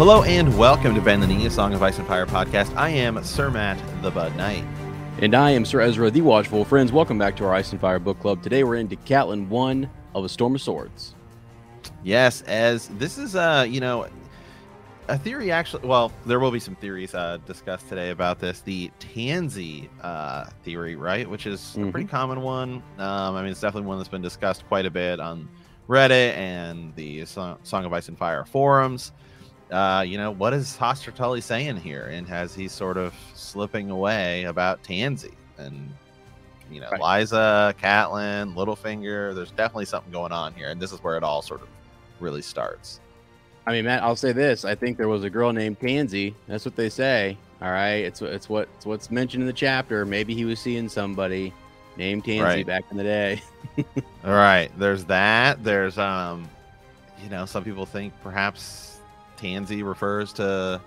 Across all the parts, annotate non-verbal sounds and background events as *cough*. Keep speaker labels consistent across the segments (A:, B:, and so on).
A: Hello and welcome to Bend the Knee, a Song of Ice and Fire podcast. I am Sir Matt, the Bud Knight.
B: And I am Sir Ezra, the Watchful. Friends, welcome back to our Ice and Fire Book Club. Today we're into Catelyn 1 of A Storm of Swords.
A: Yes, as this is, uh, you know, a theory actually, well, there will be some theories uh, discussed today about this. The Tansy uh, theory, right? Which is mm-hmm. a pretty mm-hmm. common one. Um, I mean, it's definitely one that's been discussed quite a bit on Reddit and the Song of Ice and Fire forums uh, you know, what is Hoster Tully saying here? And has he sort of slipping away about Tansy and you know, right. Lysa, Catelyn, Littlefinger. There's definitely something going on here, and this is where it all sort of really starts.
B: I mean, Matt, I'll say this: I think there was a girl named Tansy. That's what they say. All right, it's it's what it's what's mentioned in the chapter. Maybe he was seeing somebody named Tansy right. back in the day. *laughs*
A: all right, there's that. There's um, you know, some people think perhaps Tansy refers to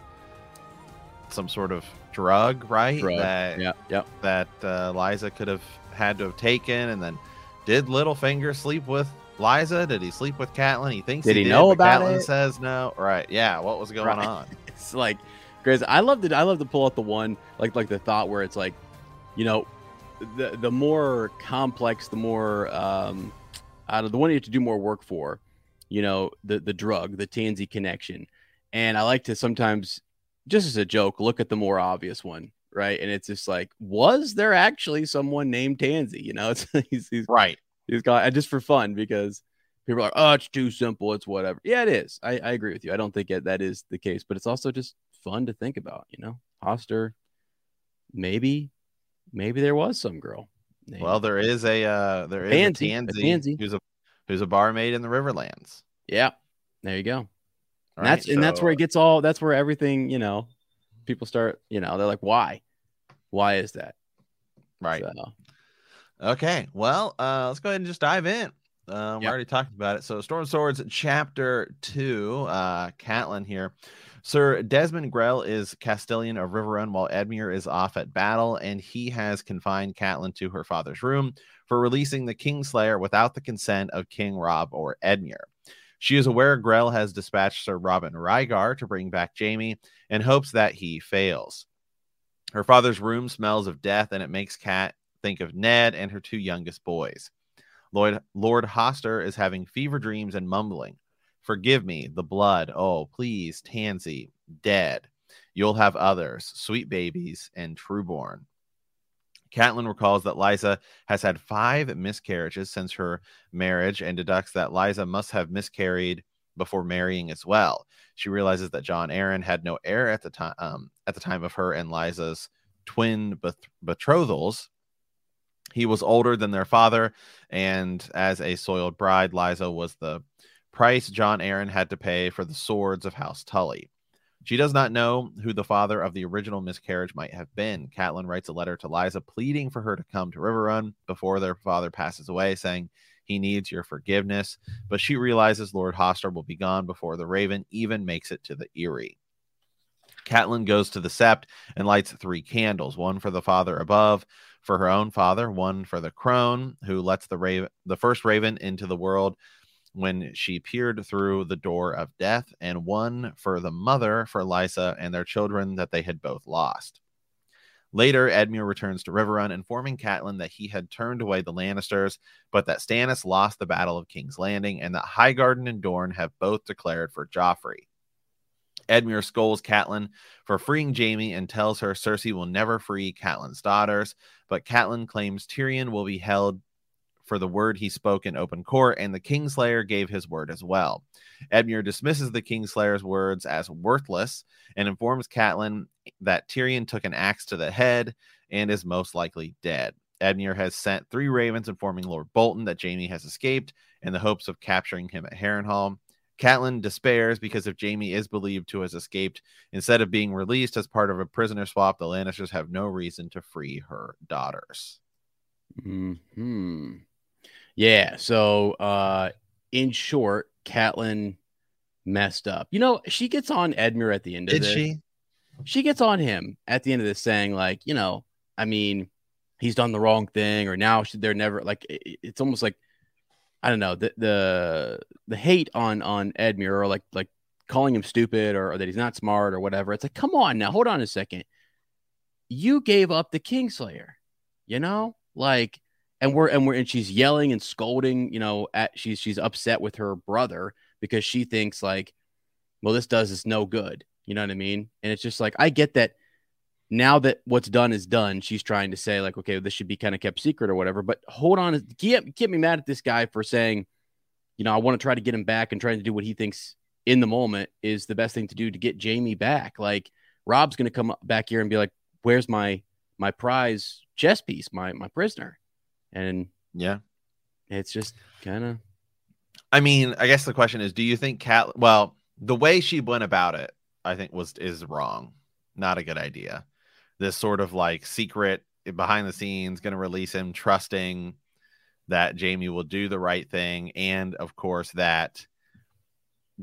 A: some sort of drug, right?
B: Drug. That,
A: yep. That uh, Lysa could have had to have taken, and then did Littlefinger sleep with Lysa? Did he sleep with Catelyn? He thinks
B: did
A: he,
B: he know
A: did,
B: about
A: Catelyn
B: it?
A: Says no. Right? Yeah. What was going right. on? *laughs*
B: It's like crazy. I love to I love to pull out the one like like the thought where it's like, you know, the the more complex, the more um, out of the one you have to do more work for, you know, the the drug, the Tansy connection and I like to sometimes, just as a joke, look at the more obvious one, right? And it's just like, was there actually someone named Tansy? You know, *laughs* it's he's, he's
A: right.
B: He's got just for fun because people are like, oh, it's too simple. It's whatever. Yeah, it is. I, I agree with you. I don't think it, that is the case, but it's also just fun to think about. You know, Hoster, maybe, maybe there was some girl.
A: Named. Well, there is a uh, there is Tansy, a Tansy, a Tansy who's a who's a barmaid in the Riverlands.
B: Yeah, there you go. And that's and that's where it gets all. That's where everything you know. People start. You know, they're like, why? Why is that?
A: Right. So. Okay. Well, uh, let's go ahead and just dive in. Um, yep. We already talked about it. So, Storm Swords, Chapter Two. Uh, Catelyn here. Sir Desmond Grell is Castellan of Riverrun, while Edmure is off at battle, and he has confined Catelyn to her father's room for releasing the Kingslayer without the consent of King Robb or Edmure. She is aware Grell has dispatched Sir Robin Ryger to bring back Jaime and hopes that he fails. Her father's room smells of death, and it makes Cat think of Ned and her two youngest boys. Lord, Lord Hoster is having fever dreams and mumbling. Forgive me, the blood. Oh, please, Tansy, dead. You'll have others, sweet babies, and trueborn. Catelyn recalls that Lysa has had five miscarriages since her marriage and deducts that Lysa must have miscarried before marrying as well. She realizes that Jon Arryn had no heir at the time um, at the time of her and Lysa's twin betrothals. He was older than their father, and as a soiled bride, Lysa was the price Jon Arryn had to pay for the swords of House Tully. She does not know who the father of the original miscarriage might have been. Catelyn writes a letter to Lysa pleading for her to come to Riverrun before their father passes away, saying he needs your forgiveness. But she realizes Lord Hoster will be gone before the Raven even makes it to the Eyrie. Catelyn goes to the sept and lights three candles one for the father above, for her own father, one for the crone, who lets the raven, the first raven into the world when she peered through the door of death, and one for the mother for Lysa and their children that they had both lost. Later, Edmure returns to Riverrun, informing Catelyn that he had turned away the Lannisters, but that Stannis lost the Battle of King's Landing, and that Highgarden and Dorne have both declared for Joffrey. Edmure scolds Catelyn for freeing Jaime and tells her Cersei will never free Catelyn's daughters, but Catelyn claims Tyrion will be held for the word he spoke in open court, and the Kingslayer gave his word as well. Edmure dismisses the Kingslayer's words as worthless and informs Catelyn that Tyrion took an axe to the head and is most likely dead. Edmure has sent three ravens informing Lord Bolton that Jaime has escaped in the hopes of capturing him at Harrenhal. Catelyn despairs because if Jaime is believed to have escaped, instead of being released as part of a prisoner swap, the Lannisters have no reason to free her daughters.
B: Hmm. Yeah. So, uh, in short, Catelyn messed up. You know, she gets on Edmure at the end of
A: Did
B: this.
A: she?
B: She gets on him at the end of this, saying like, you know, I mean, he's done the wrong thing, or now should they're never like. It, it's almost like I don't know the the the hate on on Edmure, or like like calling him stupid, or, or that he's not smart, or whatever. It's like, come on now, hold on a second. You gave up the Kingslayer, you know, like, and we're and we're and she's yelling and scolding, you know, at she's she's upset with her brother because she thinks like, well, this does is no good. You know what I mean? And it's just like I get that now that what's done is done, she's trying to say like, okay, this should be kind of kept secret or whatever. But hold on, get get me mad at this guy for saying, you know, I want to try to get him back and trying to do what he thinks in the moment is the best thing to do to get jaime back. Like robb's going to come back here and be like, where's my my prize chess piece, my my prisoner, and
A: yeah,
B: it's just kind of.
A: I mean, I guess the question is, do you think Cat? Well, the way she went about it, I think was is wrong. Not a good idea. This sort of like secret behind the scenes, going to release him, trusting that Jaime will do the right thing, and of course that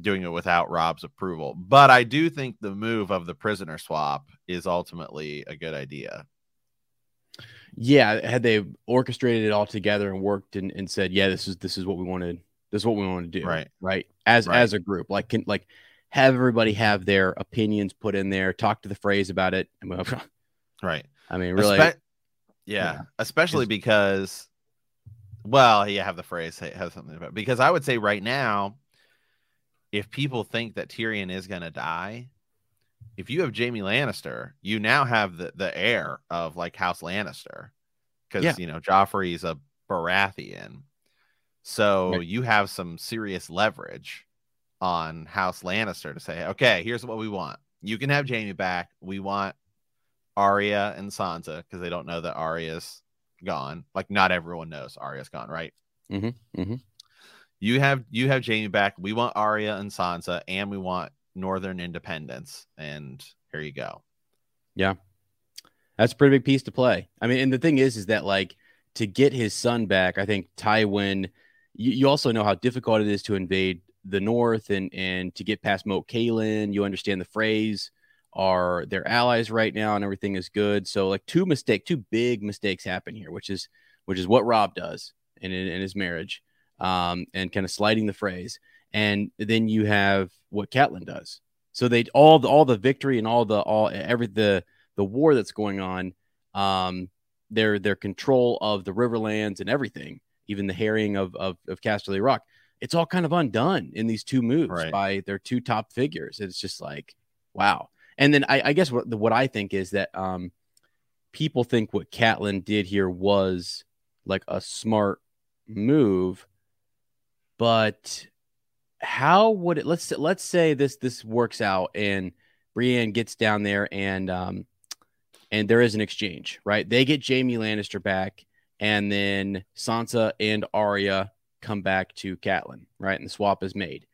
A: doing it without Robb's approval. But I do think the move of the prisoner swap is ultimately a good idea.
B: Yeah, had they orchestrated it all together and worked and, and said, "Yeah, this is this is what we wanted. This is what we want to do."
A: Right,
B: right. As
A: right.
B: as a group, like can like have everybody have their opinions put in there. Talk to the Freys about it. *laughs*
A: right.
B: I mean, really.
A: Espe- yeah, yeah, especially because, well, yeah, have the Freys have something about because I would say right now, if people think that Tyrion is going to die, if you have Jaime Lannister, you now have the the heir of like House Lannister, because
B: Yeah.
A: you know Joffrey's a Baratheon, so
B: Right.
A: you have some serious leverage on House Lannister to say, okay, here's what we want. You can have Jaime back. We want Arya and Sansa because they don't know that Arya's gone. Like not everyone knows Arya's gone, right?
B: Mm-hmm, mm-hmm.
A: You have you have Jaime back. We want Arya and Sansa, and we want Northern Independence. And here you go. Yeah.
B: That's a pretty big piece to play. I mean, and the thing is, is that like to get his son back, I think Tywin. You, you also know how difficult it is to invade the North and and to get past Moat Cailin. You understand the Freys. Are their allies right now, and everything is good. So like two mistake, two big mistakes happen here, which is which is what Robb does in in his marriage, um, and kind of sliding the Freys. And then you have what Catelyn does. So they all the all the victory and all the all every the the war that's going on, um, their their control of the Riverlands and everything, even the harrying of of, of Casterly Rock, it's all kind of undone in these two moves
A: Right.
B: by their two top figures. It's just like, wow. And then I, I guess what what I think is that um, people think what Catelyn did here was like a smart move, but how would it? Let's let's say this this works out and Brienne gets down there and um, and there is an exchange, right? They get Jaime Lannister back, and then Sansa and Arya come back to Catelyn, right? And the swap is made.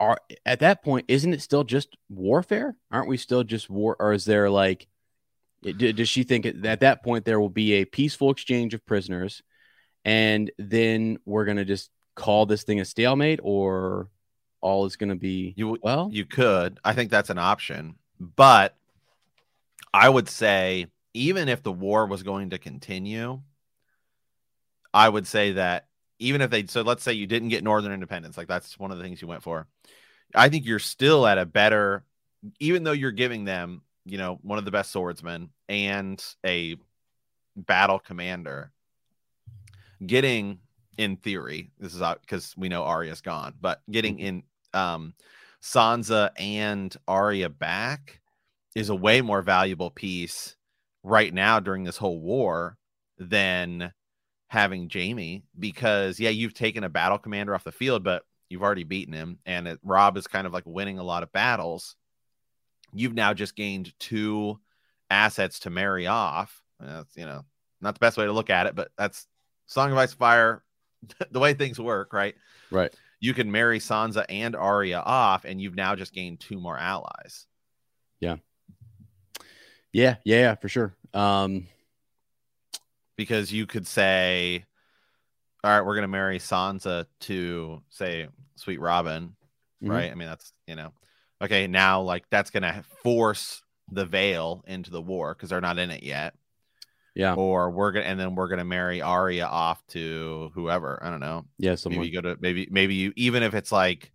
B: Are at that point, isn't it still just warfare? Aren't we still just war? Or is there like, d- does she think at that point there will be a peaceful exchange of prisoners, and then we're gonna just call this thing a stalemate, or all is gonna be
A: You
B: well?
A: you could. I think that's an option, but I would say even if the war was going to continue, I would say that even if they so let's say you didn't get Northern Independence, like that's one of the things you went for. I think you're still at a better, even though you're giving them, you know, one of the best swordsmen and a battle commander. Getting in theory, this is because we know Arya's gone, but getting in um Sansa and Arya back is a way more valuable piece right now during this whole war than having Jaime because yeah, you've taken a battle commander off the field, but you've already beaten him, and it, Robb is kind of like winning a lot of battles. You've now just gained two assets to marry off. That's you know not the best way to look at it, but that's Song of Ice Fire, *laughs* the way things work, right?
B: Right.
A: You can marry Sansa and Arya off, and you've now just gained two more allies.
B: Yeah. Yeah, yeah, yeah, for sure. Um,
A: because you could say, all right, we're going to marry Sansa to say Sweet Robin, mm-hmm. right? I mean, that's, you know, okay, now like that's going to force the Vale into the war because they're not in it yet.
B: Yeah.
A: Or we're gonna and then we're gonna marry Arya off to whoever. I don't know.
B: Yeah, someone.
A: Maybe you go to maybe maybe you even if it's like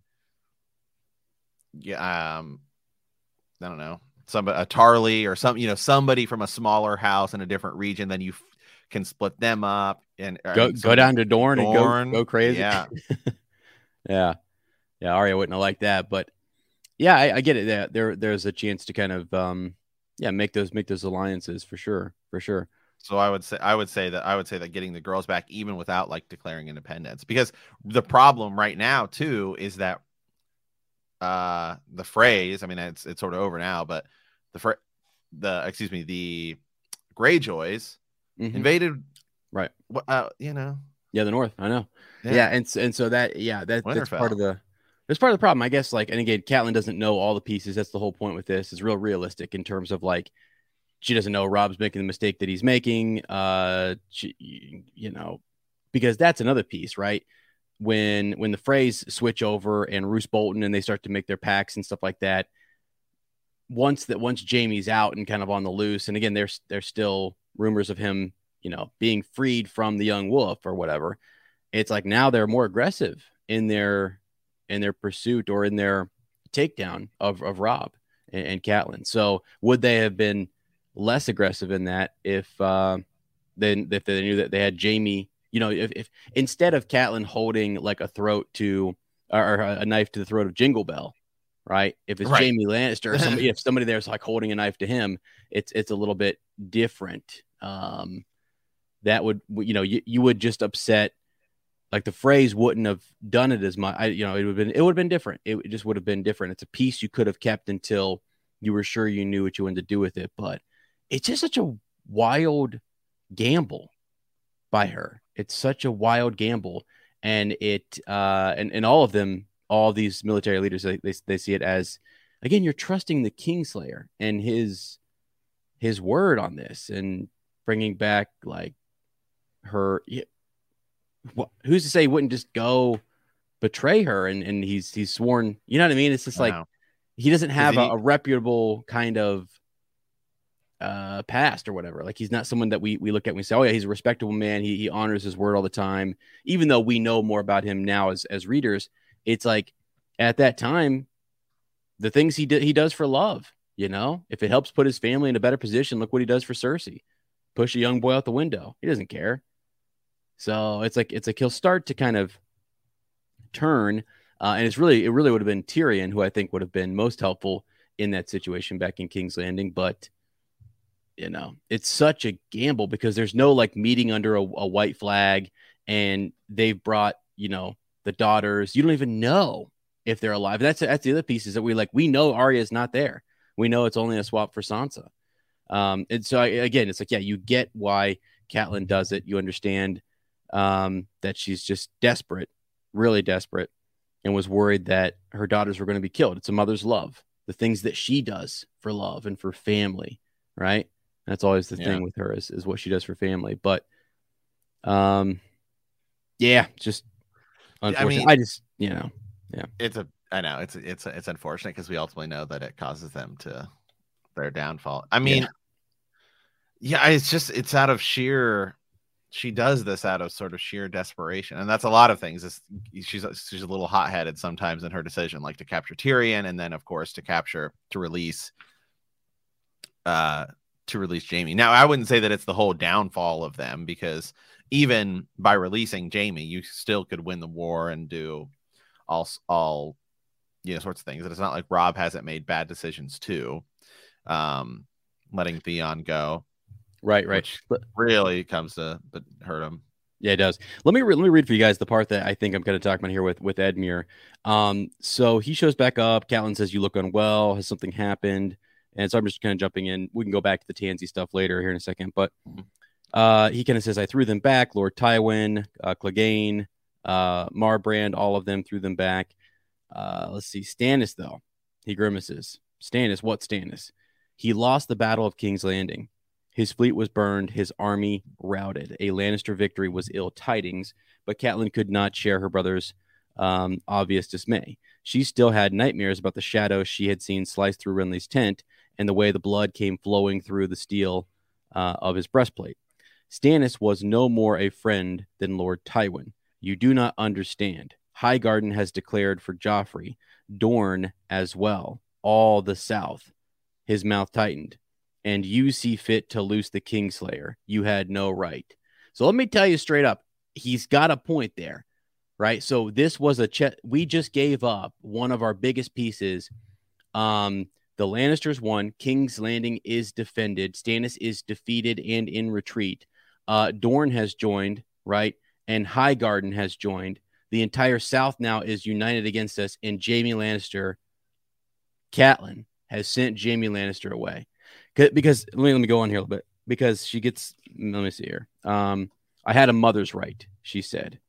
A: yeah, um I don't know, some a Tarly or some you know, somebody from a smaller house in a different region, then you f- can split them up and
B: go I mean, go down to Dorne, Dorne, and go, go crazy.
A: Yeah. *laughs*
B: yeah. Yeah, Arya wouldn't have liked that, but yeah, I, I get it. There, there, there's a chance to kind of, um, yeah, make those make those alliances for sure, for sure.
A: So I would say I would say that I would say that getting the girls back even without like declaring independence because the problem right now too is that uh the Freys I mean it's it's sort of over now but the fr- the excuse me the Greyjoys mm-hmm. invaded
B: right.
A: uh, you know.
B: Yeah the north I know. Yeah, yeah and and so that yeah that, that's part of the that's part of the problem I guess like and again Catelyn doesn't know all the pieces that's the whole point with this is real realistic in terms of like she doesn't know Robb's making the mistake that he's making. Uh, she, you know, because that's another piece, right? When when the Freys switch over and Roose Bolton and they start to make their packs and stuff like that. Once that once Jaime's out and kind of on the loose, and again, there's there's still rumors of him, you know, being freed from the young wolf or whatever. It's like now they're more aggressive in their in their pursuit or in their takedown of of Robb and, and Catelyn. So would they have been less aggressive in that if uh, then if they knew that they had Jaime, You know, if, if instead of Catelyn holding like a throat to or a knife to the throat of Jingle Bell, right? If it's right. Jaime Lannister, or somebody, *laughs* if somebody there's like holding a knife to him, it's it's a little bit different. Um, that would you know you, you would just upset like the Freys wouldn't have done it as much. I you know it would have been it would have been different. It just would have been different. It's a piece you could have kept until you were sure you knew what you wanted to do with it, but it's just such a wild gamble by her. It's such a wild gamble. And it, uh, and, and all of them, all these military leaders, they, they, they see it as, again, you're trusting the Kingslayer and his, his word on this and bringing back like her. What, who's to say he wouldn't just go betray her and, and he's, he's sworn, you know what I mean? It's just like, he doesn't have he, a, a reputable kind of uh past or whatever. Like he's not someone that we we look at and we say oh yeah he's a respectable man. He, he honors his word all the time. Even though we know more about him now as as readers it's like at that time the things he did he does for love you know? If it helps put his family in a better position look what he does for cersei. Push a young boy out the window. He doesn't care. So it's like it's like he'll start to kind of turn uh, and it's really it really would have been tyrion who i think would have been most helpful in that situation back in king's landing but you know, it's such a gamble because there's no like meeting under a, a white flag and they've brought, you know, the daughters. You don't even know if they're alive. That's that's the other piece is that we like we know Arya is not there. We know it's only a swap for Sansa. Um, and so I, again, it's like yeah, you get why Catelyn does it. You understand um, that she's just desperate, really desperate, and was worried that her daughters were going to be killed. It's a mother's love, the things that she does for love and for family, right? That's always the yeah. thing with her is, is what she does for family. But um yeah, just unfortunate. I, mean, I just you know, yeah.
A: It's a I know it's it's it's unfortunate because we ultimately know that it causes them to their downfall. I mean, yeah. yeah, it's just it's out of sheer she does this out of sort of sheer desperation, and that's a lot of things. It's, she's she's a little hot headed sometimes in her decision, like to capture Tyrion, and then of course to capture to release uh to release Jaime. Now, I wouldn't say that it's the whole downfall of them because even by releasing Jaime, you still could win the war and do all all you know sorts of things. And it's not like Robb hasn't made bad decisions too, um, letting Theon go.
B: Right, right.
A: Really comes to but hurt him.
B: Yeah, it does. Let me re- let me read for you guys the part that I think I'm going to talk about here with with Edmure. Um, so he shows back up. Catelyn says, "You look unwell. Has something happened?" And so I'm just kind of jumping in. We can go back to the Tansy stuff later here in a second, but mm-hmm. uh, he kind of says, "I threw them back." Lord Tywin, uh, Clegane, uh, Marbrand, all of them threw them back. Uh, let's see, Stannis though, he grimaces. Stannis, what Stannis? He lost the Battle of King's Landing. His fleet was burned, his army routed. A Lannister victory was ill tidings, but Catelyn could not share her brother's um, obvious dismay. She still had nightmares about the shadow she had seen slice through Renly's tent and the way the blood came flowing through the steel uh, of his breastplate. Stannis was no more a friend than Lord Tywin. You do not understand. Highgarden has declared for Joffrey, Dorne as well, all the South. His mouth tightened and you see fit to loose the Kingslayer. You had no right. So let me tell you straight up, he's got a point there, right? So this was a check. We just gave up one of our biggest pieces. Um, the Lannisters won. King's Landing is defended. Stannis is defeated and in retreat. Uh, Dorne has joined, right? And Highgarden has joined. The entire South now is united against us, and Jaime Lannister, Catelyn, has sent Jaime Lannister away because let me let me go on here a little bit because she gets let me see here. Um, I had a mother's right, she said,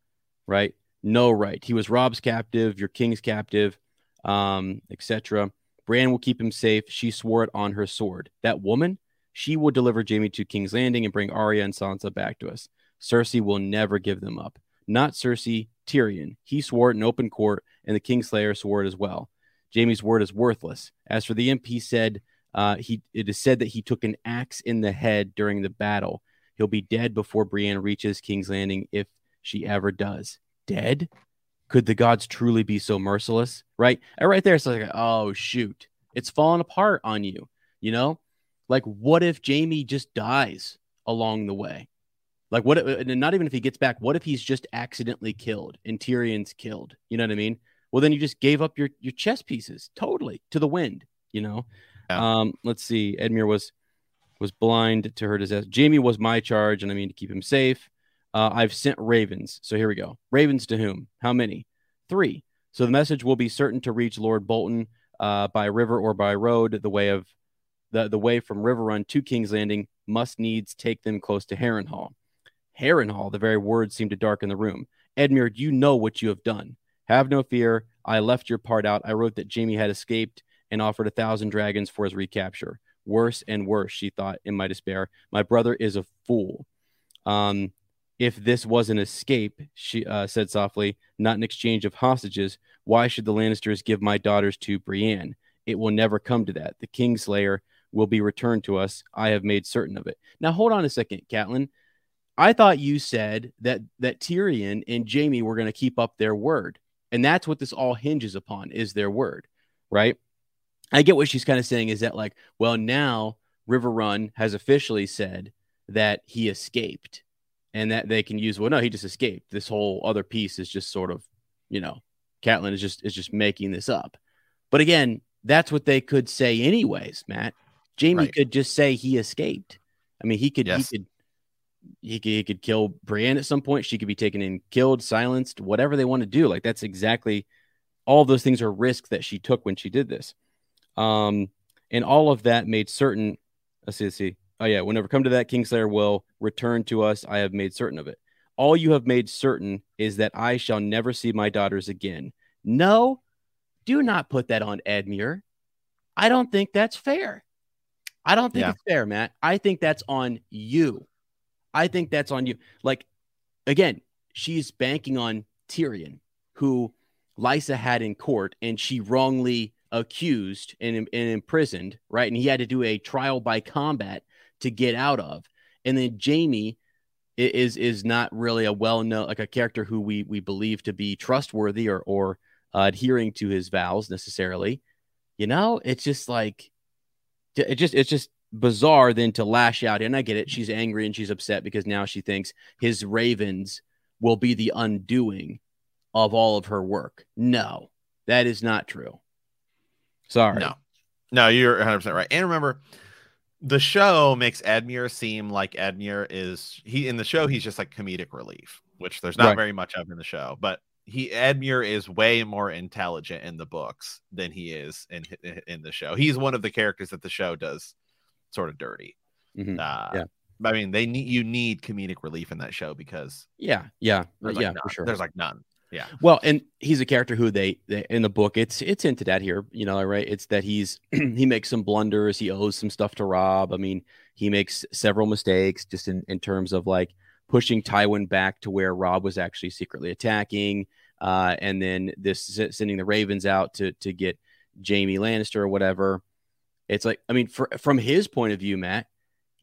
B: right? No right. He was Robb's captive, your king's captive, um, etc. Bran will keep him safe. She swore it on her sword. That woman, she will deliver Jaime to King's Landing and bring Arya and Sansa back to us. Cersei will never give them up. Not Cersei, Tyrion. He swore it in open court, and the Kingslayer swore it as well. Jaime's word is worthless. As for the imp, he said uh, he it is said that he took an axe in the head during the battle. He'll be dead before Brienne reaches King's Landing if she ever does. Dead? Could the gods truly be so merciless? Right? And right there, it's like, oh shoot, it's falling apart on you. You know, like what if Jaime just dies along the way? Like what? If, and not even if he gets back. What if he's just accidentally killed and Tyrion's killed? You know what I mean? Well, then you just gave up your your chess pieces totally to the wind. You know, yeah. Um, let's see. Edmure was was blind to her disaster. Jaime was my charge, and I mean to keep him safe. Uh, I've sent ravens. So here we go. Ravens to whom? How many? Three. So the message will be certain to reach Lord Bolton uh, by river or by road. The way of the, the way from Riverrun to King's Landing must needs take them close to Harrenhal. Harrenhal, the very words seemed to darken the room. Edmure, you know what you have done. Have no fear. I left your part out. I wrote that Jaime had escaped and offered a thousand dragons for his recapture. Worse and worse, she thought in my despair. My brother is a fool. Um, if this was an escape, she uh, said softly, not an exchange of hostages, why should the Lannisters give my daughters to Brienne? It will never come to that. The Kingslayer will be returned to us. I have made certain of it. Now, hold on a second, Catelyn. I thought you said that that Tyrion and Jaime were going to keep up their word, and that's what this all hinges upon is their word, right? I get what she's kind of saying is that like, well, now Riverrun has officially said that he escaped and that they can use well, no, he just escaped. This whole other piece is just sort of, you know, Catelyn is just is just making this up. But again, that's what they could say anyways, Matt. Jaime right. could just say he escaped. I mean, he could yes. he could he could, he could kill Brienne at some point. She could be taken in, killed, silenced, whatever they want to do. Like that's exactly all those things are risks that she took when she did this. Um, and all of that made certain. Let's see, let's see. Oh yeah, whenever come to that, Kingslayer will return to us. I have made certain of it. All you have made certain is that I shall never see my daughters again. No, do not put that on Edmure. I don't think that's fair. I don't think yeah. it's fair, Matt. I think that's on you. I think that's on you. Like, again, she's banking on Tyrion, who Lysa had in court, and she wrongly accused and, and imprisoned, right? And he had to do a trial by combat to get out of. And then Jaime is is not really a well known like a character who we we believe to be trustworthy or or uh, adhering to his vows necessarily. You know, it's just like it just it's just bizarre then to lash out. And I get it; she's angry and she's upset because now she thinks his ravens will be the undoing of all of her work. No, that is not true. Sorry.
A: No, no, you're 100 percent right. And remember, the show makes Edmure seem like Edmure is he in the show he's just like comedic relief, which there's not right. very much of in the show, but he Edmure is way more intelligent in the books than he is in in the show. He's one of the characters that the show does sort of dirty.
B: Mm-hmm. Uh, yeah.
A: I mean, they need you need comedic relief in that show because
B: yeah, yeah,
A: like
B: yeah,
A: none.
B: for sure.
A: There's like none. Yeah.
B: Well, and he's a character who they, they in the book it's it's into that here, you know, right? It's that he's *clears throat* he makes some blunders, he owes some stuff to Robb. I mean, he makes several mistakes just in in terms of like pushing Tywin back to where Robb was actually secretly attacking, uh, and then this sending the Ravens out to to get Jaime Lannister or whatever. It's like, I mean, for, from his point of view, Matt,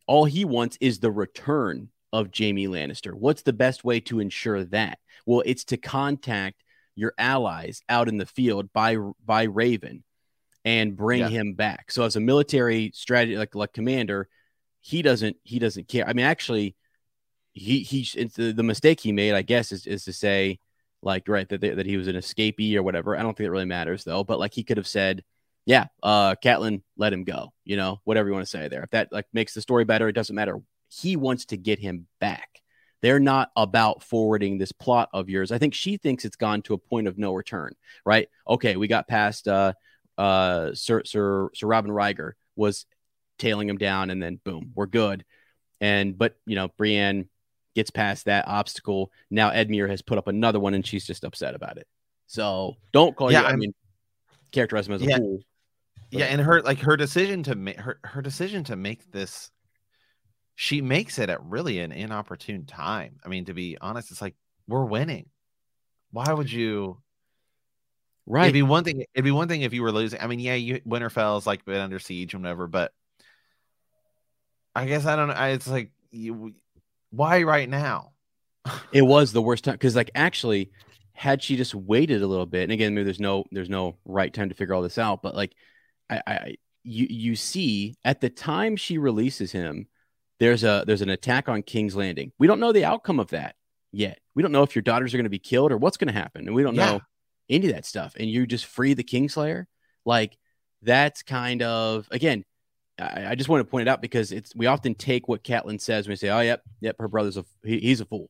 B: all he wants is the return of Jaime Lannister. What's the best way to ensure that? Well, it's to contact your allies out in the field by by Raven and bring yeah. him back. So as a military strategy like like commander, he doesn't he doesn't care. I mean, actually, he he the, the mistake he made, I guess, is is to say like right that that he was an escapee or whatever. I don't think it really matters though. But like he could have said, yeah, uh, Catelyn, let him go. You know, whatever you want to say there. If that like makes the story better, it doesn't matter. He wants to get him back. They're not about forwarding this plot of yours. I think she thinks it's gone to a point of no return. Right? Okay, we got past uh, uh, Sir Sir Sir Robin Ryger was tailing him down, and then boom, we're good. And but you know, Brienne gets past that obstacle. Now Edmure has put up another one, and she's just upset about it. So don't call
A: yeah,
B: you. I mean, characterize him as a
A: yeah.
B: fool
A: yeah, and her like her decision to make her her decision to make this, she makes it at really an inopportune time. I mean, to be honest, it's like we're winning. Why would you? Right. It'd be one thing. It'd be one thing if you were losing. I mean, yeah, you Winterfell's like been under siege and whatever, but I guess I don't know. It's like you. Why right now? *laughs*
B: it was the worst time because, like, actually, had she just waited a little bit, and again, maybe there's no there's no right time to figure all this out, but like I, I you you see at the time she releases him, there's a there's an attack on King's Landing. We don't know the outcome of that yet. We don't know if your daughters are going to be killed or what's going to happen, and we don't yeah. know any of that stuff. And you just free the Kingslayer, like that's kind of again. I, I just want to point it out because it's we often take what Catelyn says when we say, "Oh, yep, yep, her brother's a he, he's a fool."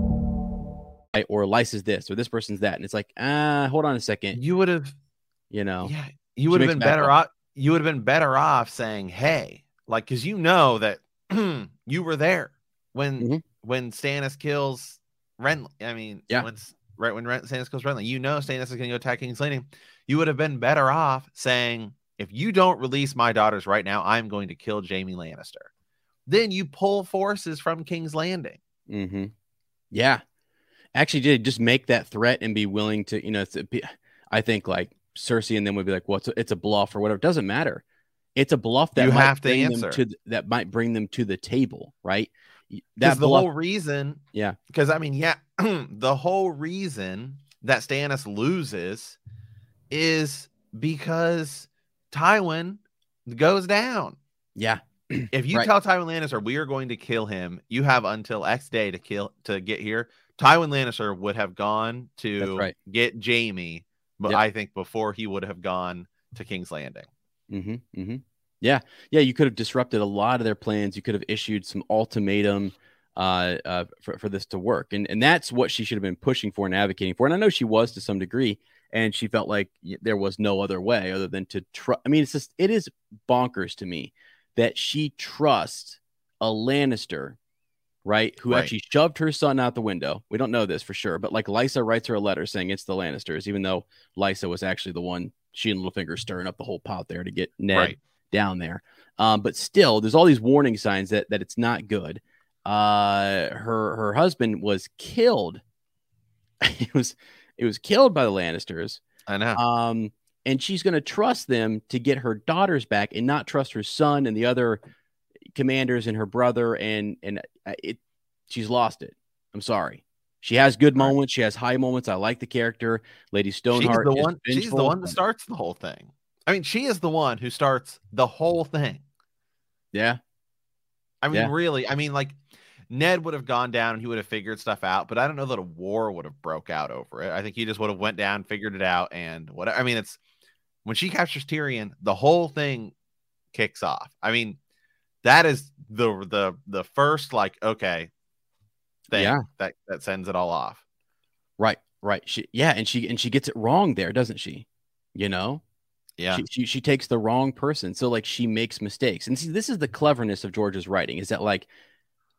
B: Or Lysa's this or this person's that. And it's like, ah, uh, hold on a second.
A: You would have,
B: you know,
A: yeah, you would have been better off. You would have been better off saying, hey, like, cause you know that *clears throat* you were there when, mm-hmm. when Stannis kills Renly. I mean,
B: yeah.
A: When, right when Stannis kills Renly, you know Stannis is going to go attack King's Landing. You would have been better off saying, if you don't release my daughters right now, I'm going to kill Jaime Lannister. Then you pull forces from King's Landing.
B: Mm-hmm. Yeah, actually did just make that threat and be willing to, you know, be, I think like Cersei and then would be like, well, it's a, bluff or whatever. It doesn't matter. It's a bluff that
A: you
B: might
A: have to
B: bring
A: answer.
B: them to that might bring them to the table, right?
A: That's the whole reason.
B: Yeah.
A: Because I mean, yeah, *clears throat* the whole reason that Stannis loses is because Tywin goes down.
B: Yeah.
A: if you right. tell Tywin Lannister we are going to kill him, you have until X day to kill to get here. Tywin Lannister would have gone to
B: right.
A: get Jaime, but yep. I think before he would have gone to King's Landing.
B: Mm-hmm, mm-hmm. Yeah, yeah. You could have disrupted a lot of their plans. You could have issued some ultimatum uh, uh, for, for this to work, and and that's what she should have been pushing for and advocating for. And I know she was to some degree, and she felt like there was no other way other than to trust. I mean, it's just it is bonkers to me that she trusts a Lannister right? Who right. actually shoved her son out the window. We don't know this for sure, but like Lysa writes her a letter saying it's the Lannisters, even though Lysa was actually the one she and Littlefinger stirring up the whole pot there to get Ned right. down there. Um, but still, there's all these warning signs that that it's not good. Uh, her her husband was killed. *laughs* it was it was killed by the Lannisters.
A: I know.
B: Um, and she's going to trust them to get her daughters back and not trust her son and the other commanders and her brother, and and uh, it she's lost it. I'm sorry. She has good moments. She has high moments. I like the character. Lady Stoneheart.
A: She's the one. She's the one that starts the whole thing. I mean, she is the one who starts the whole thing.
B: Yeah.
A: I mean, yeah. really. I mean, like Ned would have gone down and he would have figured stuff out, but I don't know that a war would have broke out over it. I think he just would have went down, figured it out, and what. I mean, it's when she captures Tyrion, the whole thing kicks off. I mean, that is the the the first like okay thing yeah. that that sends it all off.
B: Right, right. She yeah, and she and she gets it wrong there, doesn't she? You know?
A: Yeah.
B: She, she, she takes the wrong person. So like she makes mistakes. And see, this is the cleverness of George's writing is that like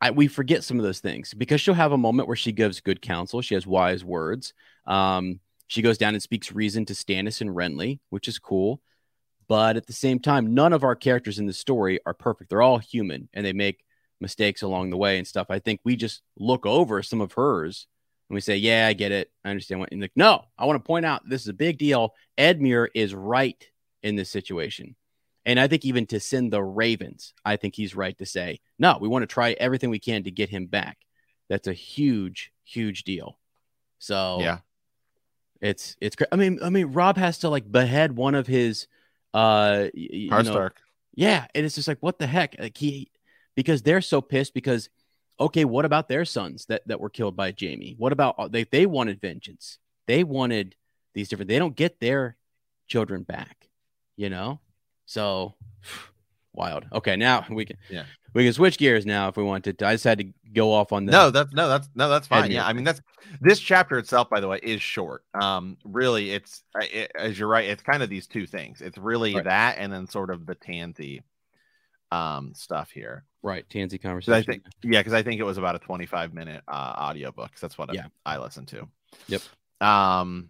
B: I, we forget some of those things because she'll have a moment where she gives good counsel. She has wise words. Um, she goes down and speaks reason to Stannis and Renly, which is cool. But at the same time, none of our characters in the story are perfect. They're all human and they make mistakes along the way and stuff. I think we just look over some of hers and we say, Yeah, I get it. I understand what. And like, no, I want to point out this is a big deal. Edmure is right in this situation. And I think even to send the Ravens, I think he's right to say, no, we want to try everything we can to get him back. That's a huge, huge deal. So
A: yeah,
B: it's it's great. I mean, I mean, Robb has to like behead one of his uh you know, Yeah, and it's just like what the heck? Like he because they're so pissed because okay, what about their sons that that were killed by Jaime? What about they they wanted vengeance. They wanted these different they don't get their children back, you know? So wild. Okay, now *laughs* we can
A: yeah
B: we can switch gears now if we wanted to. I just had to go off on
A: that. No, that's no, that's no, that's fine. Yeah, I mean that's this chapter itself, by the way, is short. Um, really, it's it, as you're right, it's kind of these two things. It's really right. that, and then sort of the Tansy, um, stuff here.
B: Right, Tansy conversation.
A: I think, yeah, because I think it was about a 25 minute uh audio book. That's what yeah. I, I listened to.
B: Yep.
A: Um,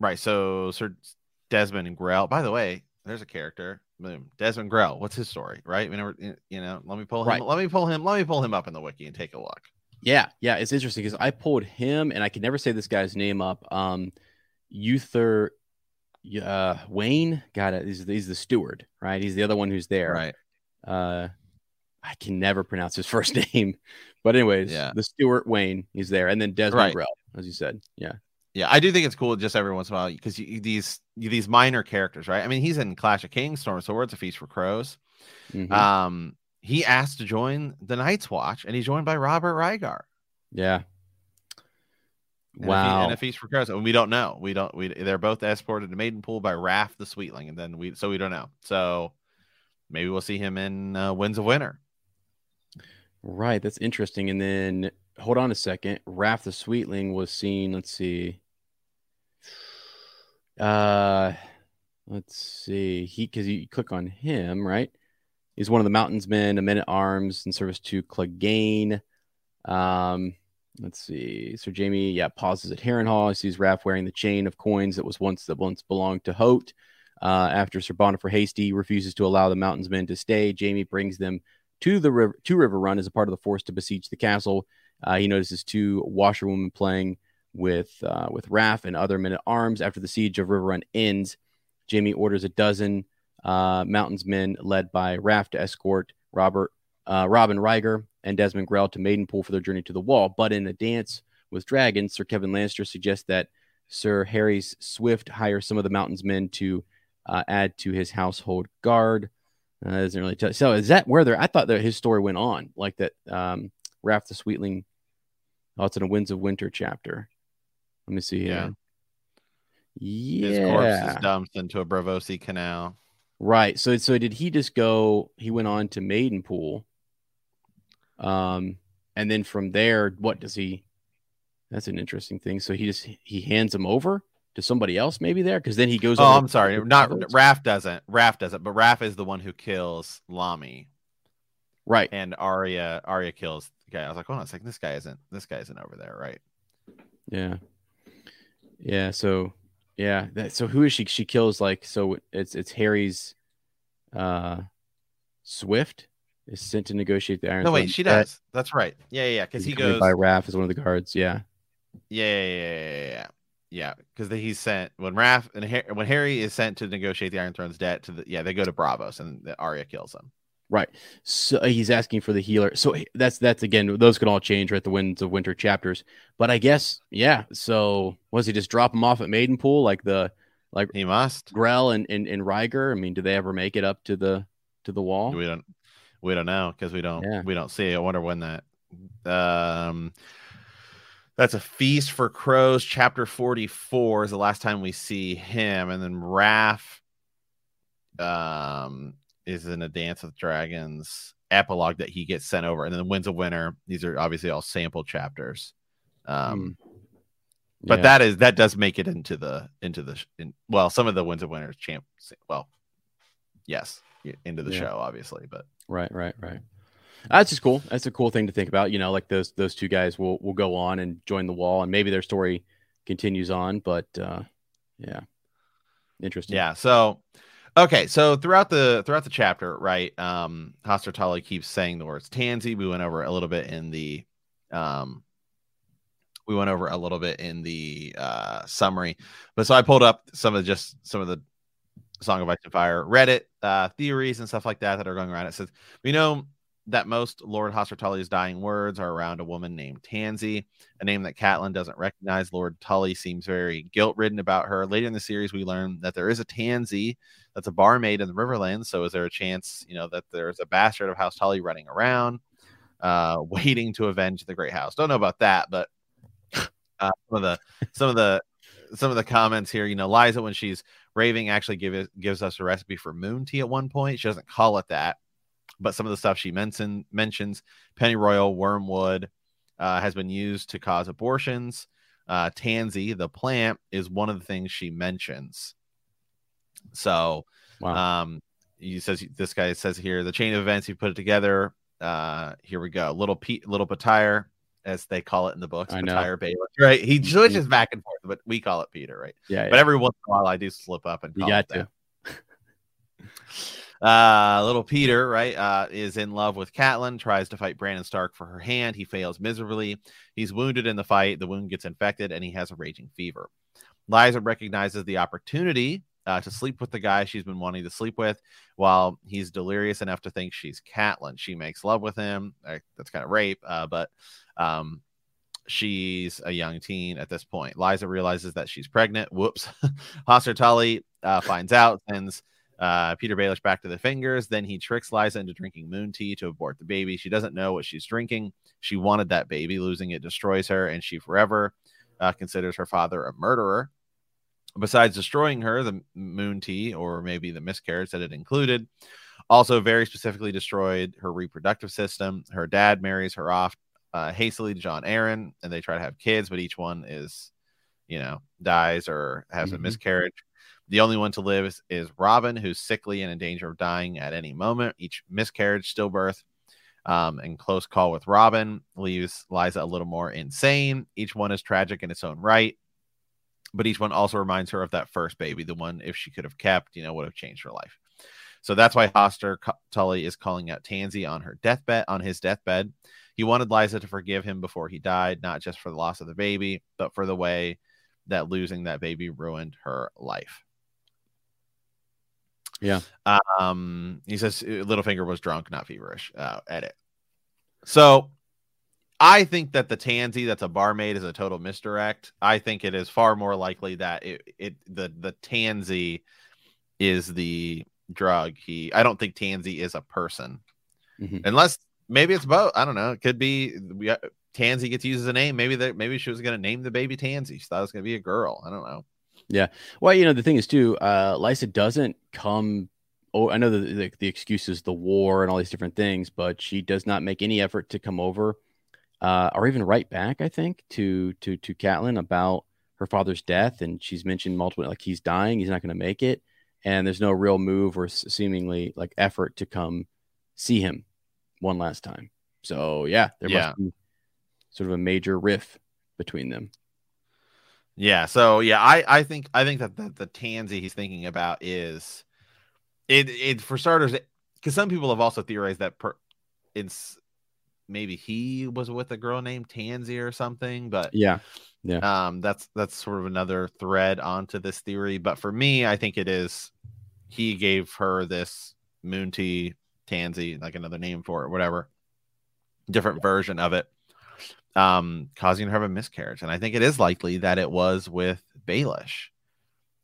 A: right. So Sir Desmond and Grell. By the way, there's a character Desmond Grell. What's his story? Right? We never, you know. Let me pull him. Right. Let me pull him. Let me pull him up in the wiki and take a look.
B: Yeah, yeah, it's interesting because I pulled him, and I can never say this guy's name up. Um, Uther, uh, Wayn. Got it. He's, he's the steward, right? He's the other one who's there,
A: right?
B: Uh, I can never pronounce his *laughs* first name, but anyways,
A: yeah,
B: the Stewart Wayn. He's there, and then Desmond right. Grell, as you said. Yeah,
A: yeah, I do think it's cool just every once in a while because these these minor characters, right? I mean, he's in Clash of Kings, Storm of Swords, A Feast for Crows. Mm-hmm. Um, he asked to join the Night's Watch, and he's joined by Robert Ryger.
B: Yeah.
A: And wow. And a feast for crows, and we don't know. We don't. We they're both escorted to Maidenpool by Raff the Sweetling, and then we so we don't know. So maybe we'll see him in uh, Winds of Winter.
B: Right, that's interesting. And then hold on a second. Raff the Sweetling was seen. Let's see. Uh, let's see. He because you click on him, right? He's one of the Mountains Men, a men at arms in service to Clegane. Um, let's see. Sir Jaime, yeah, pauses at Harrenhal. He sees Raff wearing the chain of coins that was once that once belonged to Hoat. Uh, after Sir Bonifer Hasty refuses to allow the Mountains Men to stay, Jaime brings them to the river to Riverrun as a part of the force to besiege the castle. Uh, he notices two washerwomen playing with uh, with Raff and other men at arms. After the siege of Riverrun ends, Jaime orders a dozen uh, Mountains men led by Raff to escort Robert, uh, Robin Ryger and Desmond Grell to Maidenpool for their journey to the Wall. But in a dance with dragons, Sir Kevan Lannister suggests that Sir Harys Swift hire some of the Mountains men to uh, add to his household guard. Uh, doesn't really tell. So is that where they're? I thought that his story went on like that. Um, Raff the Sweetling Oh, it's in a Winds of Winter chapter. Let me see here. Yeah. His corpse
A: is dumped into a Braavosi canal.
B: Right. So so did he just go he went on to Maidenpool? Um and then from there, what does he that's an interesting thing. So he just he hands him over to somebody else maybe there because then he goes
A: Oh, I'm sorry. Not Raff doesn't. Raff doesn't, but Raff is the one who kills Lommy.
B: Right.
A: And Arya Arya kills guy. I was like, hold on a second, this guy isn't this guy isn't over there, right?
B: Yeah. Yeah. So yeah. That, so who is she? She kills like so it's it's Harry's uh Swift is sent to negotiate the Iron.
A: No, wait, she does. That's right. Yeah, yeah, because he goes
B: by Raff as one of the guards. Yeah.
A: Yeah, yeah, yeah, yeah, yeah. Because he's sent when Raff and Harry, when Harry is sent to negotiate the Iron Throne's debt to the yeah they go to Braavos and Arya kills him.
B: Right. So uh, he's asking for the healer. So that's that's again, those can all change, right? The winds of winter chapters. But I guess, yeah. So was he just drop him off at Maidenpool like the like
A: he must
B: Grell and, and and Ryger? I mean, do they ever make it up to the to the wall?
A: We don't we don't know because we don't yeah. we don't see. I wonder when that um that's a feast for crows. Chapter 44 is the last time we see him, and then Raff um is in a Dance with Dragons epilogue that he gets sent over, and then the wins a winner. These are obviously all sample chapters. Um, mm. but yeah. that is that does make it into the into the in, well, some of the wins of winners champ. Well, yes, into the yeah. show, obviously, but
B: right, right, right. That's just cool. That's a cool thing to think about. You know, like those those two guys will will go on and join the wall, and maybe their story continues on. But uh, yeah, interesting.
A: Yeah. So Okay, so throughout the throughout the chapter, right, um, Hoster Tully keeps saying the words Tansy. We went over a little bit in the um we went over a little bit in the uh summary. But so I pulled up some of just some of the Song of Ice and Fire Reddit uh theories and stuff like that that are going around. It says we know that most Lord Hoster Tully's dying words are around a woman named Tansy, a name that Catelyn doesn't recognize. Lord Tully seems very guilt ridden about her. Later in the series, we learn that there is a Tansy that's a barmaid in the Riverlands. So, is there a chance, you know, that there's a bastard of House Tully running around, uh, *laughs* waiting to avenge the Great House? Don't know about that, but *laughs* uh, some of the some of the some of the comments here, you know, Lysa when she's raving actually give, gives us a recipe for moon tea at one point. She doesn't call it that but some of the stuff she mention, mentions pennyroyal wormwood uh, has been used to cause abortions uh, tansy the plant is one of the things she mentions so wow. um he says this guy says here the chain of events he put it together uh here we go little pete little Petyr as they call it in the books. I. Baelish, right? He switches back and forth, but we call it Peter, right?
B: Yeah.
A: But
B: yeah.
A: every once in a while, I do slip up and
B: you got to. *laughs*
A: Uh, little Peter, right, uh, is in love with Catelyn, tries to fight Brandon Stark for her hand. He fails miserably. He's wounded in the fight. The wound gets infected, and he has a raging fever. Lysa recognizes the opportunity uh, to sleep with the guy she's been wanting to sleep with while he's delirious enough to think she's Catelyn. She makes love with him. That's kind of rape, uh, but um, she's a young teen at this point. Lysa realizes that she's pregnant. Whoops. *laughs* Hoster Tully uh, finds out, sends uh, Petyr Baelish back to the fingers. Then he tricks Lysa into drinking moon tea to abort the baby. She doesn't know what she's drinking. She wanted that baby. Losing it destroys her, and she forever uh, considers her father a murderer. Besides destroying her, the moon tea, or maybe the miscarriage that it included, also very specifically destroyed her reproductive system. Her dad marries her off uh, hastily to Jon Arryn, and they try to have kids, but each one is, you know, dies or has mm-hmm. a miscarriage. The only one to live is, is Robin, who's sickly and in danger of dying at any moment. Each miscarriage, stillbirth, um, and close call with Robin leaves Lysa a little more insane. Each one is tragic in its own right, but each one also reminds her of that first baby, the one if she could have kept, you know, would have changed her life. So that's why Hoster Tully is calling out Tansy on her deathbed, on his deathbed. He wanted Lysa to forgive him before he died, not just for the loss of the baby, but for the way that losing that baby ruined her life.
B: Yeah.
A: Um, he says uh, Littlefinger was drunk, not feverish. Uh, edit. So I think that the tansy that's a barmaid is a total misdirect. I think it is far more likely that it, it the the tansy is the drug. He I don't think tansy is a person. Mm-hmm. Unless maybe it's both. I don't know. It could be we, Tansy gets used as a name. Maybe that maybe she was going to name the baby Tansy. She thought it was going to be a girl. I don't know.
B: Yeah. Well, you know, the thing is too, uh, Lysa doesn't come. Oh, I know the, the, the excuse is the war and all these different things, but she does not make any effort to come over, uh, or even write back. I think to to to Catelyn about her father's death, and she's mentioned multiple like he's dying, he's not going to make it, and there's no real move or seemingly like effort to come see him one last time. So yeah, there yeah. must be sort of a major riff between them.
A: Yeah. So yeah, I I think I think that the, the tansy he's thinking about is it it for starters because some people have also theorized that per, it's maybe he was with a girl named Tansy or something, but
B: yeah, yeah.
A: Um, that's that's sort of another thread onto this theory. But for me, I think it is he gave her this moon tea Tansy, like another name for it, whatever, different version of it, um, causing her to a miscarriage. And I think it is likely that it was with Baelish.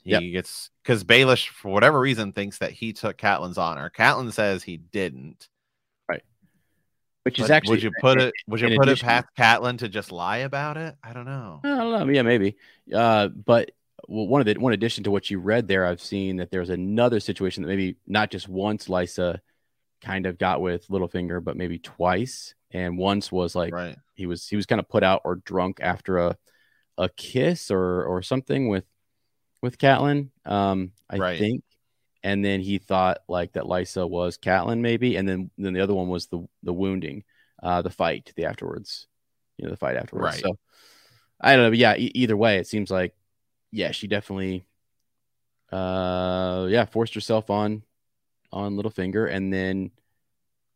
A: He yep. gets because Baelish, for whatever reason, thinks that he took Catelyn's honor. Catelyn says he didn't.
B: Right. Which is actually
A: would you put it would you put addition, it past Catelyn to just lie about it? I don't know.
B: I don't know. Yeah, maybe. Uh, but well, one of the one addition to what you read there, I've seen that there's another situation that maybe not just once Lysa kind of got with Littlefinger, but maybe twice. And once was like
A: right.
B: he was he was kind of put out or drunk after a a kiss or or something with with Catelyn. Um, I right. think. And then he thought like that Lysa was Catelyn maybe, and then then the other one was the the wounding, uh, the fight, the afterwards, you know, the fight afterwards. Right. So I don't know, but yeah, e- either way, it seems like yeah, she definitely, uh, yeah, forced herself on on Littlefinger, and then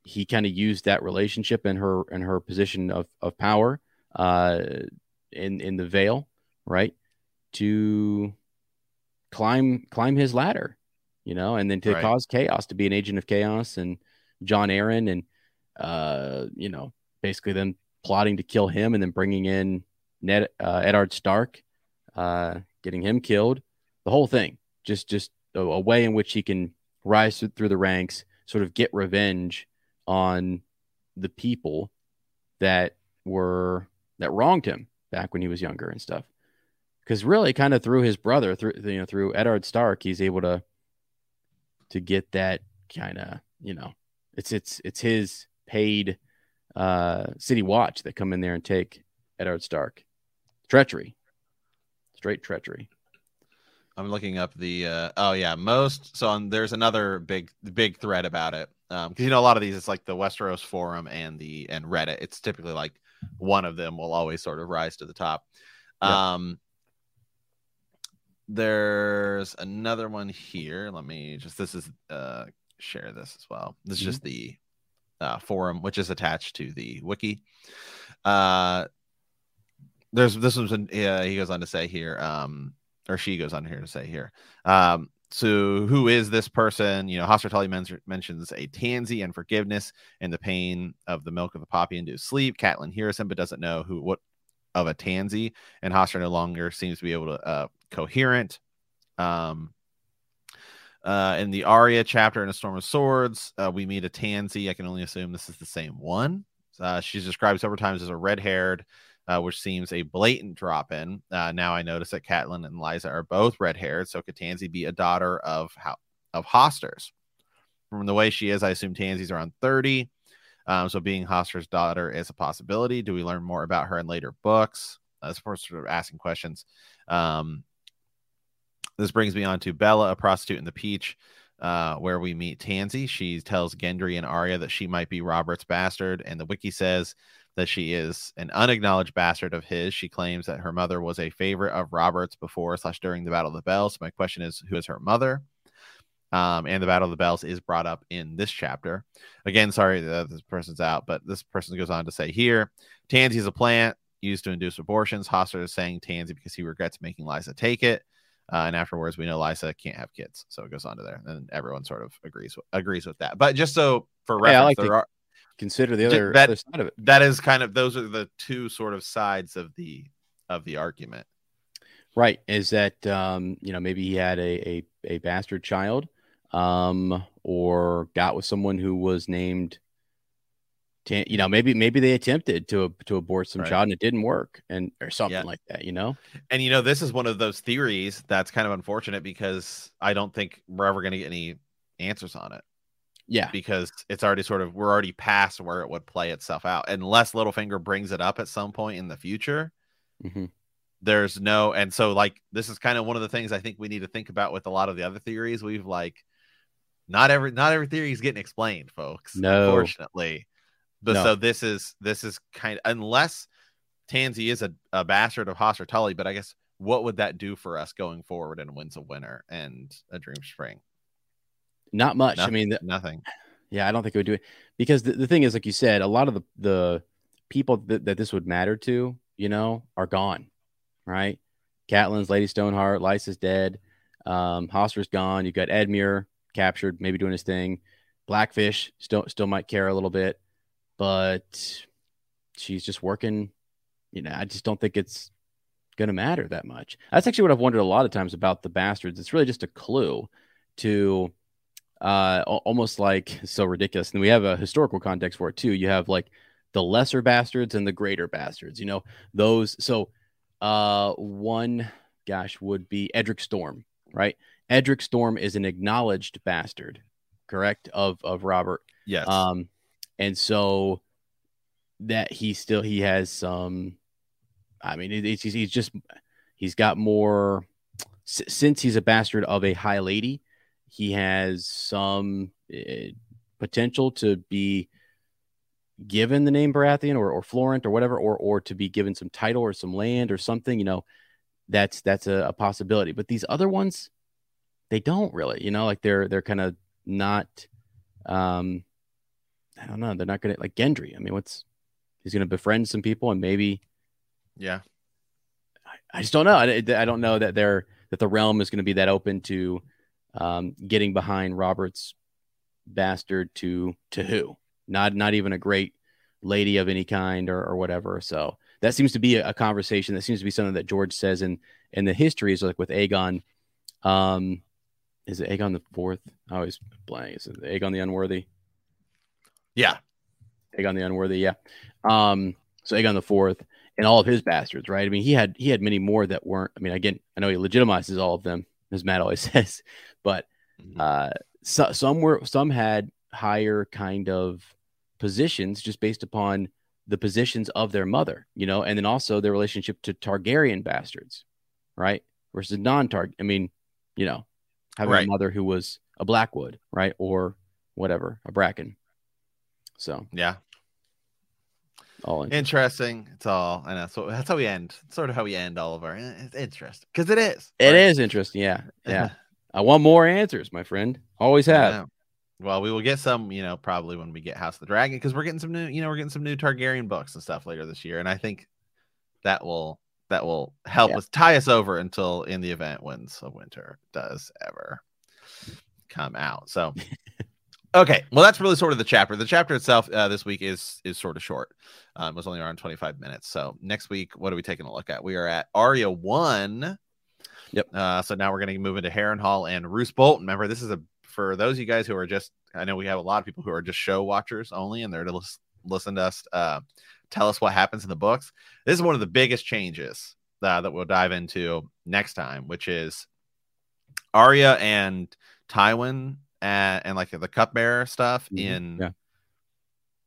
B: he kind of used that relationship and her and her position of of power, uh, in in the Vale, right, to climb climb his ladder, you know, and then to right. cause chaos, to be an agent of chaos, and Jon Arryn, and uh, you know, basically then plotting to kill him, and then bringing in Ned uh, Eddard Stark, uh, getting him killed, the whole thing. Just just a, a way in which he can rise through the ranks, sort of get revenge on the people that were that wronged him back when he was younger and stuff. Because really, kind of through his brother, through you know, through Eddard Stark, he's able to to get that kind of you know, it's it's it's his paid uh city watch that come in there and take Eddard Stark. Treachery, straight treachery.
A: I'm looking up the uh, oh yeah most so on, there's another big big thread about it because um, you know a lot of these it's like the Westeros forum and the and Reddit it's typically like one of them will always sort of rise to the top. Yeah. Um, there's another one here. Let me just this is uh share this as well. This is mm-hmm. just the uh, forum which is attached to the wiki. Uh, there's this was an, uh, he goes on to say here um or she goes on here to say here um so who is this person you know Tully men- mentions a tansy and forgiveness and the pain of the milk of the poppy induced sleep Catelyn hears him but doesn't know who what of a tansy and Hoster no longer seems to be able to uh coherent um uh, in the Arya chapter in A Storm of Swords, uh, we meet a Tansy. I can only assume this is the same one. Uh, she's described several times as a red haired, uh, which seems a blatant drop in. Uh, now I notice that Catelyn and Lysa are both red haired, so could Tansy be a daughter of of Hoster's? From the way she is, I assume Tansy's around 30. Um, so being Hoster's daughter is a possibility. Do we learn more about her in later books? Uh, as as sort of asking questions. Um, this brings me on to Bella, a prostitute in the Peach, uh, where we meet Tansy. She tells Gendry and Arya that she might be Robert's bastard, and the wiki says that she is an unacknowledged bastard of his. She claims that her mother was a favorite of Robert's before slash during the Battle of the Bells. So my question is, who is her mother? Um, and the Battle of the Bells is brought up in this chapter. Again, sorry that this person's out, but this person goes on to say here, Tansy is a plant used to induce abortions. Hoster is saying Tansy because he regrets making Lysa take it. Uh, and afterwards, we know Lysa can't have kids, so it goes on to there, and everyone sort of agrees agrees with that. But just so for reference,
B: like there are consider the other,
A: that,
B: other side of it.
A: That is kind of those are the two sort of sides of the of the argument.
B: Right. Is that um, you know, maybe he had a a, a bastard child, um, or got with someone who was named you know maybe maybe they attempted to to abort some right. child and it didn't work and or something yeah. like that you know
A: and you know this is one of those theories that's kind of unfortunate because i don't think we're ever going to get any answers on it
B: yeah.
A: Because it's already sort of we're already past where it would play itself out. Unless Littlefinger brings it up at some point in the future.
B: Mm-hmm.
A: There's no and so like this is kind of one of the things I think we need to think about with a lot of the other theories. We've like not every not every theory is getting explained, folks.
B: No.
A: Unfortunately. But no. so this is this is kind of unless Tansy is a, a bastard of Hoster Tully, but I guess what would that do for us going forward in Winds of Winter and A Dream Spring?
B: Not much. Nothing, I mean,
A: nothing.
B: Yeah, I don't think it would do it because the, the thing is, like you said, a lot of the, the people that, that this would matter to, you know, are gone, right? Catelyn's Lady Stoneheart, Lysa's dead, um, Hoster's gone. You've got Edmure captured, maybe doing his thing. Blackfish still still might care a little bit, but she's just working. You know, I just don't think it's going to matter that much. That's actually what I've wondered a lot of times about the bastards. It's really just a clue to uh, almost like so ridiculous. And we have a historical context for it too. You have like the lesser bastards and the greater bastards. You know those. So uh, one, gosh, would be Edric Storm, right? Edric Storm is an acknowledged bastard, correct? Of of Robert.
A: Yes.
B: Um, and so that he still he has some. I mean, he's he's just he's got more since he's a bastard of a high lady. He has some uh, potential to be given the name Baratheon or, or Florent or whatever, or or to be given some title or some land or something. You know, that's that's a, a possibility. But these other ones, they don't really. You know, like they're they're kind of not. Um, I don't know. They're not gonna like Gendry. I mean, what's he's gonna befriend some people and maybe.
A: Yeah.
B: I, I just don't know. I, I don't know that they're that the realm is going to be that open to um, getting behind Robert's bastard to to who not not even a great lady of any kind or, or whatever. So that seems to be a, a, conversation. That seems to be something that George says in in the histories, like with Aegon. Um, is it Aegon the fourth? I always blank. Is it Aegon the Unworthy?
A: Yeah,
B: Aegon the Unworthy. Yeah. Um, so Aegon the fourth and all of his bastards, right? I mean, he had he had many more that weren't. I mean, again, I know he legitimizes all of them, as Matt always *laughs* says, but mm-hmm. uh, so, some were some had higher kind of positions just based upon the positions of their mother, you know, and then also their relationship to Targaryen bastards, right? Versus non Targ. I mean, you know, having right. a mother who was a Blackwood, right, or whatever, a Bracken. So
A: yeah,
B: all
A: interesting. It's all I know. So that's how we end. sort of how we end all of our. Eh, it's interesting because it is.
B: It right? is interesting. Yeah, yeah. *laughs* I want more answers, my friend. Always have.
A: Well, we will get some, you know, probably when we get House of the Dragon, because we're getting some new, you know, we're getting some new Targaryen books and stuff later this year, and I think that will that will help yeah. us tie us over until in the event Winds of Winter does ever come out. So, *laughs* okay, well, that's really sort of the chapter. The chapter itself uh, this week is is sort of short. Um, it was only around twenty five minutes. So next week, what are we taking a look at? We are at Arya one.
B: Yep.
A: Uh, so now we're going to move into Harrenhal and Roose Bolton. Remember, this is a for those of you guys who are just, I know we have a lot of people who are just show watchers only, and they're to listen to us uh, tell us what happens in the books. This is one of the biggest changes uh, that we'll dive into next time, which is Arya and Tywin and, and like the cupbearer stuff mm-hmm. in
B: yeah.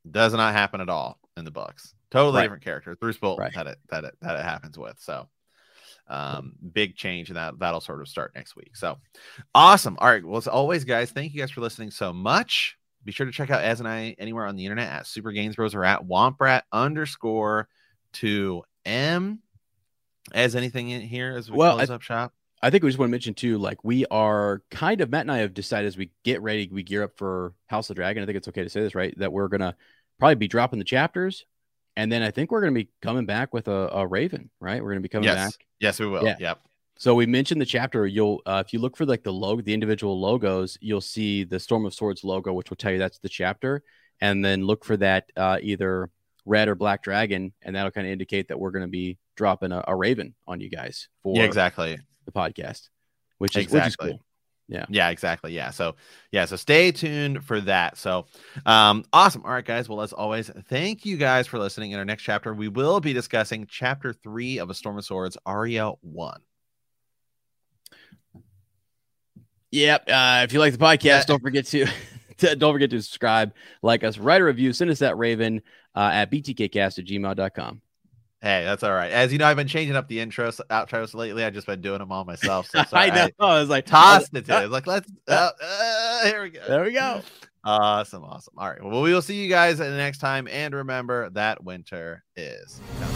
A: does not happen at all in the books. Totally
B: right.
A: different character. Roose Bolton
B: right.
A: that it that it that it happens with. So um big change and that that'll sort of start next week so awesome all right well as always guys thank you guys for listening so much be sure to check out as and i anywhere on the internet at super games bros or at womprat underscore to m as anything in here as we well, close I, up shop
B: i think we just want to mention too like we are kind of matt and i have decided as we get ready we gear up for house of dragon i think it's okay to say this right that we're gonna probably be dropping the chapters and then I think we're going to be coming back with a, a Raven, right? We're going to be coming
A: yes.
B: back.
A: Yes, we will. Yeah. Yep.
B: So we mentioned the chapter. You'll, uh, if you look for like the logo, the individual logos, you'll see the Storm of Swords logo, which will tell you that's the chapter. And then look for that uh, either red or black dragon, and that'll kind of indicate that we're going to be dropping a, a, Raven on you guys for
A: yeah, exactly
B: the podcast, which is
A: exactly.
B: which is cool. Yeah.
A: Yeah, exactly. Yeah. So, yeah. So stay tuned for that. So, um, awesome. All right, guys. Well, as always, thank you guys for listening. In our next chapter, we will be discussing chapter three of A Storm of Swords, Arya 1.
B: Yep. Uh, if you like the podcast, yeah. don't forget *laughs* to. don't forget to subscribe, like us, write a review, send us that Raven uh, at btkcast at gmail.com.
A: Hey, that's all right. As you know, I've been changing up the intros, outros lately. I've just been doing them all myself. So *laughs*
B: I know. I, I was like,
A: tossed it to it. Like, let's. *laughs* Uh, uh, here we go.
B: There we go.
A: Awesome, awesome. All right. Well, we will see you guys the next time, and remember that winter is coming.